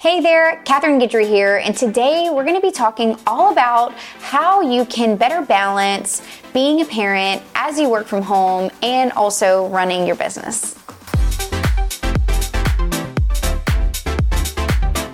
Hey there, Catherine Guidry here, and today we're going to be talking all about how you can better balance being a parent as you work from home and also running your business.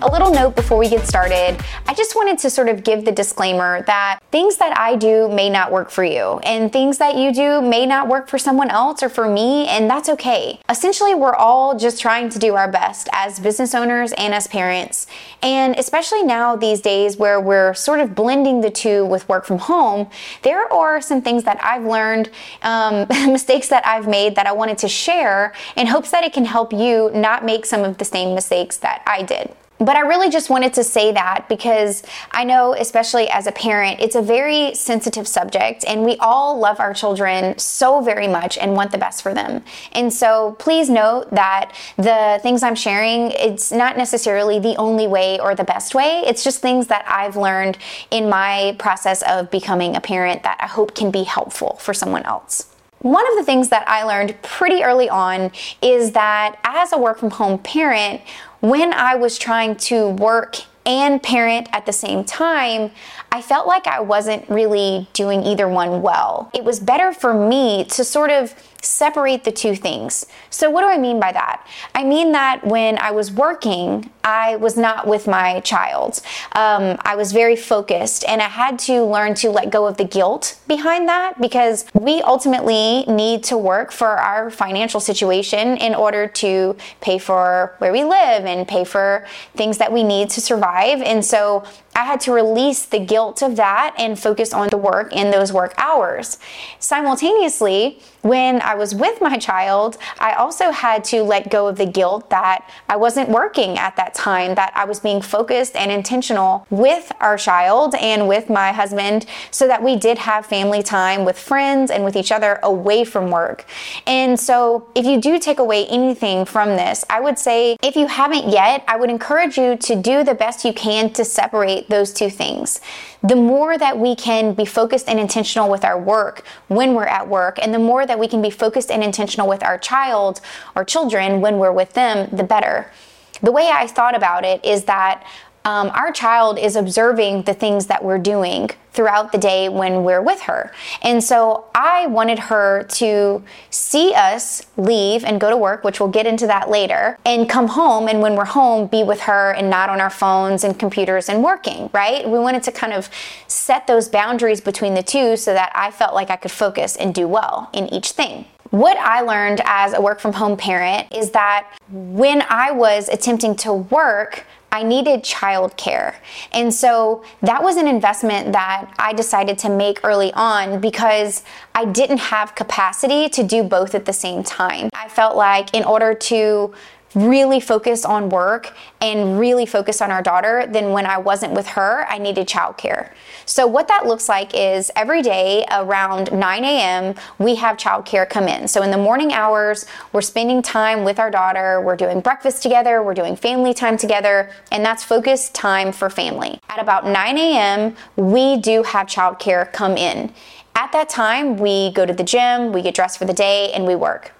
A little note before we get started. I just wanted to sort of give the disclaimer that things that I do may not work for you, and things that you do may not work for someone else or for me, and that's okay. Essentially, we're all just trying to do our best as business owners and as parents. And especially now, these days where we're sort of blending the two with work from home, there are some things that I've learned, um, mistakes that I've made that I wanted to share in hopes that it can help you not make some of the same mistakes that I did. But I really just wanted to say that because I know, especially as a parent, it's a very sensitive subject, and we all love our children so very much and want the best for them. And so please note that the things I'm sharing, it's not necessarily the only way or the best way. It's just things that I've learned in my process of becoming a parent that I hope can be helpful for someone else. One of the things that I learned pretty early on is that as a work from home parent, when I was trying to work and parent at the same time, I felt like I wasn't really doing either one well. It was better for me to sort of separate the two things. So, what do I mean by that? I mean that when I was working, I was not with my child. Um, I was very focused, and I had to learn to let go of the guilt behind that because we ultimately need to work for our financial situation in order to pay for where we live and pay for things that we need to survive. And so, I had to release the guilt of that and focus on the work in those work hours. Simultaneously, when I was with my child, I also had to let go of the guilt that I wasn't working at that time, that I was being focused and intentional with our child and with my husband so that we did have family time with friends and with each other away from work. And so, if you do take away anything from this, I would say if you haven't yet, I would encourage you to do the best you can to separate those two things the more that we can be focused and intentional with our work when we're at work, and the more that we can be focused and intentional with our child or children when we're with them, the better. The way I thought about it is that um, our child is observing the things that we're doing throughout the day when we're with her. And so I wanted her to see us leave and go to work, which we'll get into that later, and come home. And when we're home, be with her and not on our phones and computers and working, right? We wanted to kind of set those boundaries between the two so that I felt like I could focus and do well in each thing. What I learned as a work from home parent is that when I was attempting to work, I needed childcare. And so that was an investment that I decided to make early on because I didn't have capacity to do both at the same time. I felt like in order to really focus on work and really focus on our daughter, then when I wasn't with her, I needed childcare. So, what that looks like is every day around 9 a.m., we have childcare come in. So, in the morning hours, we're spending time with our daughter, we're doing breakfast together, we're doing family time together, and that's focused time for family. At about 9 a.m., we do have childcare come in. At that time, we go to the gym, we get dressed for the day, and we work.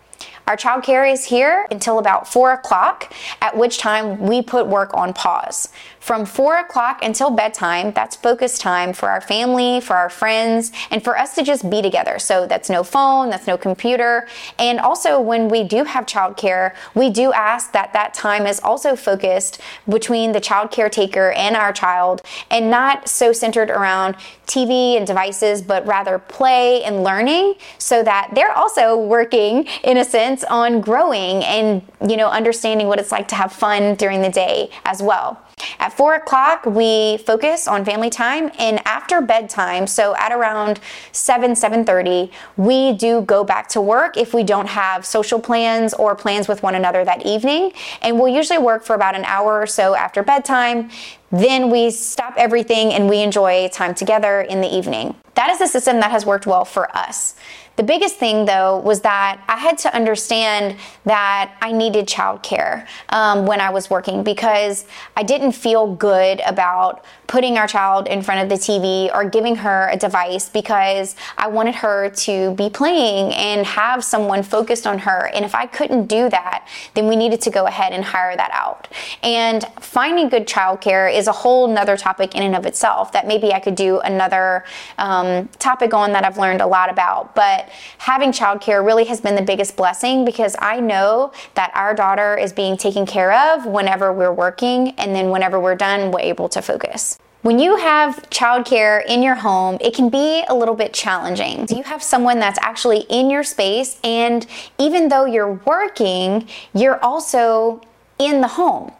Our childcare is here until about 4 o'clock, at which time we put work on pause. From 4 o'clock until bedtime, that's focus time for our family, for our friends, and for us to just be together. So that's no phone, that's no computer. And also, when we do have childcare, we do ask that that time is also focused between the child caretaker and our child and not so centered around TV and devices, but rather play and learning so that they're also working in a sense on growing and, you know, understanding what it's like to have fun during the day as well. At four o'clock, we focus on family time, and after bedtime, so at around seven, seven thirty, we do go back to work if we don't have social plans or plans with one another that evening. And we'll usually work for about an hour or so after bedtime. Then we stop everything and we enjoy time together in the evening. That is a system that has worked well for us. The biggest thing, though, was that I had to understand that I needed childcare um, when I was working because I didn't feel good about putting our child in front of the TV or giving her a device because I wanted her to be playing and have someone focused on her. And if I couldn't do that, then we needed to go ahead and hire that out. And finding good childcare is a whole nother topic in and of itself that maybe I could do another um, topic on that I've learned a lot about. But having childcare really has been the biggest blessing because I know that our daughter is being taken care of whenever we're working, and then whenever we're done, we're able to focus. When you have childcare in your home, it can be a little bit challenging. You have someone that's actually in your space, and even though you're working, you're also in the home.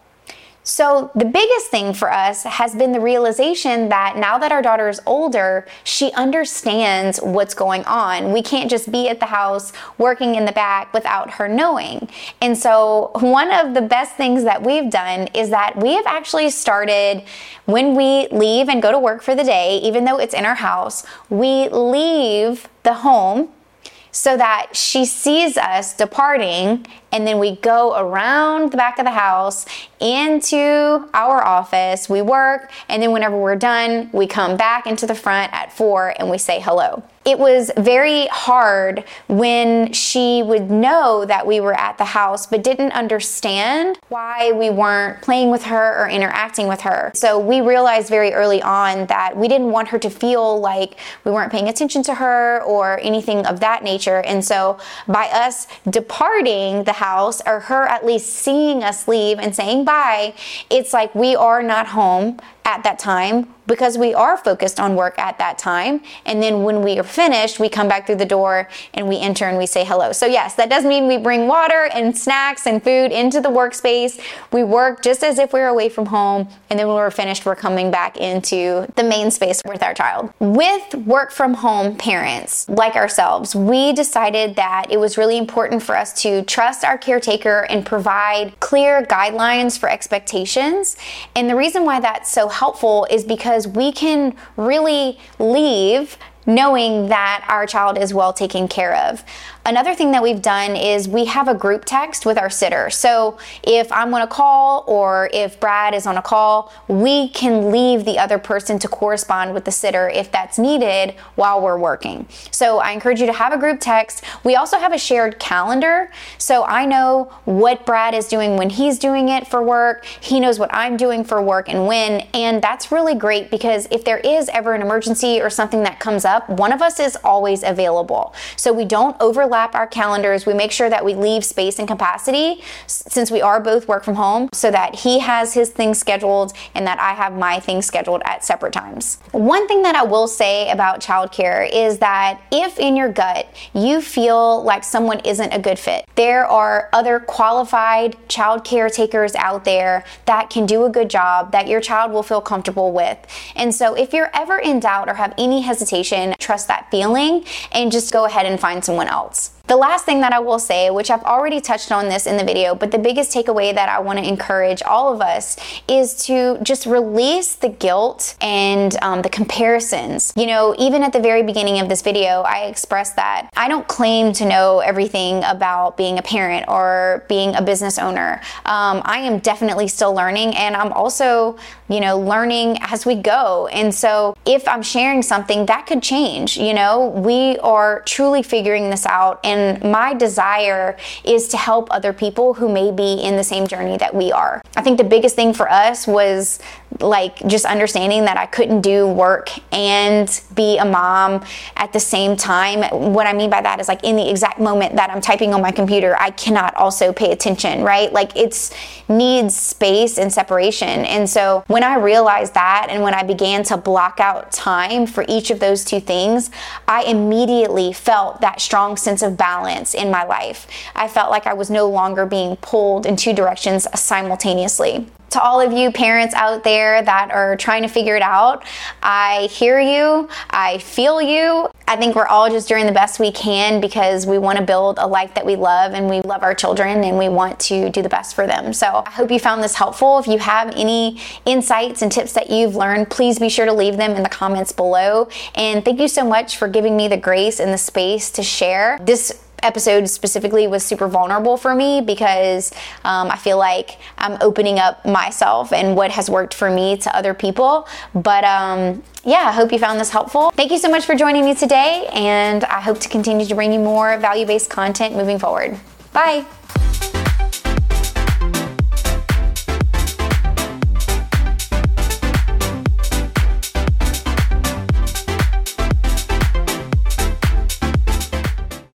So, the biggest thing for us has been the realization that now that our daughter is older, she understands what's going on. We can't just be at the house working in the back without her knowing. And so, one of the best things that we've done is that we have actually started when we leave and go to work for the day, even though it's in our house, we leave the home so that she sees us departing and then we go around the back of the house into our office. We work, and then whenever we're done, we come back into the front at four and we say hello. It was very hard when she would know that we were at the house but didn't understand why we weren't playing with her or interacting with her. So we realized very early on that we didn't want her to feel like we weren't paying attention to her or anything of that nature. And so by us departing the house or her at least seeing us leave and saying bye, it's like we are not home at that time because we are focused on work at that time. And then when we are finished, we come back through the door and we enter and we say hello. So, yes, that does mean we bring water and snacks and food into the workspace. We work just as if we are away from home. And then when we're finished, we're coming back into the main space with our child. With work from home parents like ourselves, we decided that it was really important for us to trust our caretaker and provide clear guidelines for expectations. And the reason why that's so helpful is because we can really leave knowing that our child is well taken care of. Another thing that we've done is we have a group text with our sitter. So if I'm on a call or if Brad is on a call, we can leave the other person to correspond with the sitter if that's needed while we're working. So I encourage you to have a group text. We also have a shared calendar. So I know what Brad is doing when he's doing it for work. He knows what I'm doing for work and when. And that's really great because if there is ever an emergency or something that comes up, one of us is always available. So we don't overlap overlap our calendars. We make sure that we leave space and capacity since we are both work from home so that he has his things scheduled and that I have my things scheduled at separate times. One thing that I will say about childcare is that if in your gut you feel like someone isn't a good fit, there are other qualified child caretakers out there that can do a good job that your child will feel comfortable with. And so if you're ever in doubt or have any hesitation, trust that feeling and just go ahead and find someone else. The last thing that I will say, which I've already touched on this in the video, but the biggest takeaway that I want to encourage all of us is to just release the guilt and um, the comparisons. You know, even at the very beginning of this video, I expressed that I don't claim to know everything about being a parent or being a business owner. Um, I am definitely still learning, and I'm also, you know, learning as we go. And so if I'm sharing something, that could change. You know, we are truly figuring this out and and my desire is to help other people who may be in the same journey that we are. I think the biggest thing for us was like just understanding that I couldn't do work and be a mom at the same time. What I mean by that is like in the exact moment that I'm typing on my computer, I cannot also pay attention, right? Like it's needs space and separation. And so when I realized that and when I began to block out time for each of those two things, I immediately felt that strong sense of balance in my life. I felt like I was no longer being pulled in two directions simultaneously to all of you parents out there that are trying to figure it out, I hear you, I feel you. I think we're all just doing the best we can because we want to build a life that we love and we love our children and we want to do the best for them. So I hope you found this helpful. If you have any insights and tips that you've learned, please be sure to leave them in the comments below. And thank you so much for giving me the grace and the space to share. This episode specifically was super vulnerable for me because um, I feel like I'm opening up myself and what has worked for me to other people. But um, yeah, I hope you found this helpful. Thank you so much for joining me today, and I hope to continue to bring you more value based content moving forward. Bye.